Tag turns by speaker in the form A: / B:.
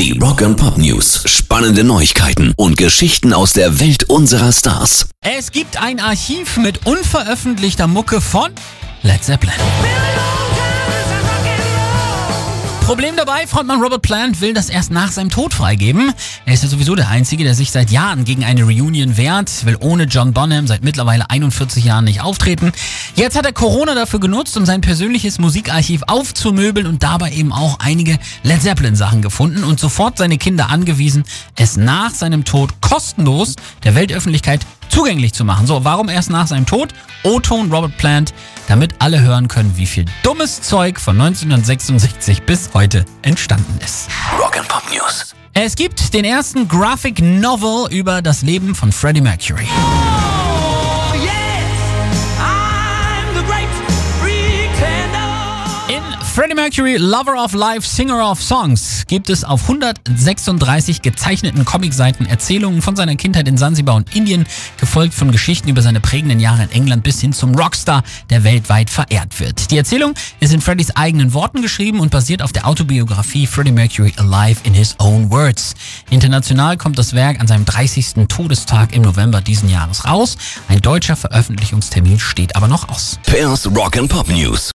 A: Die Rock and Pop News. Spannende Neuigkeiten und Geschichten aus der Welt unserer Stars.
B: Es gibt ein Archiv mit unveröffentlichter Mucke von Led Zeppelin. Problem dabei, Frontmann Robert Plant will das erst nach seinem Tod freigeben. Er ist ja sowieso der Einzige, der sich seit Jahren gegen eine Reunion wehrt, will ohne John Bonham seit mittlerweile 41 Jahren nicht auftreten. Jetzt hat er Corona dafür genutzt, um sein persönliches Musikarchiv aufzumöbeln und dabei eben auch einige Led Zeppelin Sachen gefunden und sofort seine Kinder angewiesen, es nach seinem Tod kostenlos der Weltöffentlichkeit zugänglich zu machen. So, warum erst nach seinem Tod? O-Ton Robert Plant, damit alle hören können, wie viel dummes Zeug von 1966 bis heute entstanden ist.
A: Rock and Pop News.
B: Es gibt den ersten Graphic Novel über das Leben von Freddie Mercury. In Freddie Mercury, Lover of Life, Singer of Songs, gibt es auf 136 gezeichneten Comicseiten Erzählungen von seiner Kindheit in Sansibar und Indien, gefolgt von Geschichten über seine prägenden Jahre in England bis hin zum Rockstar, der weltweit verehrt wird. Die Erzählung ist in Freddys eigenen Worten geschrieben und basiert auf der Autobiografie Freddie Mercury Alive in His Own Words. International kommt das Werk an seinem 30. Todestag im November diesen Jahres raus. Ein deutscher Veröffentlichungstermin steht aber noch aus.
A: Pairs Rock and Pop News.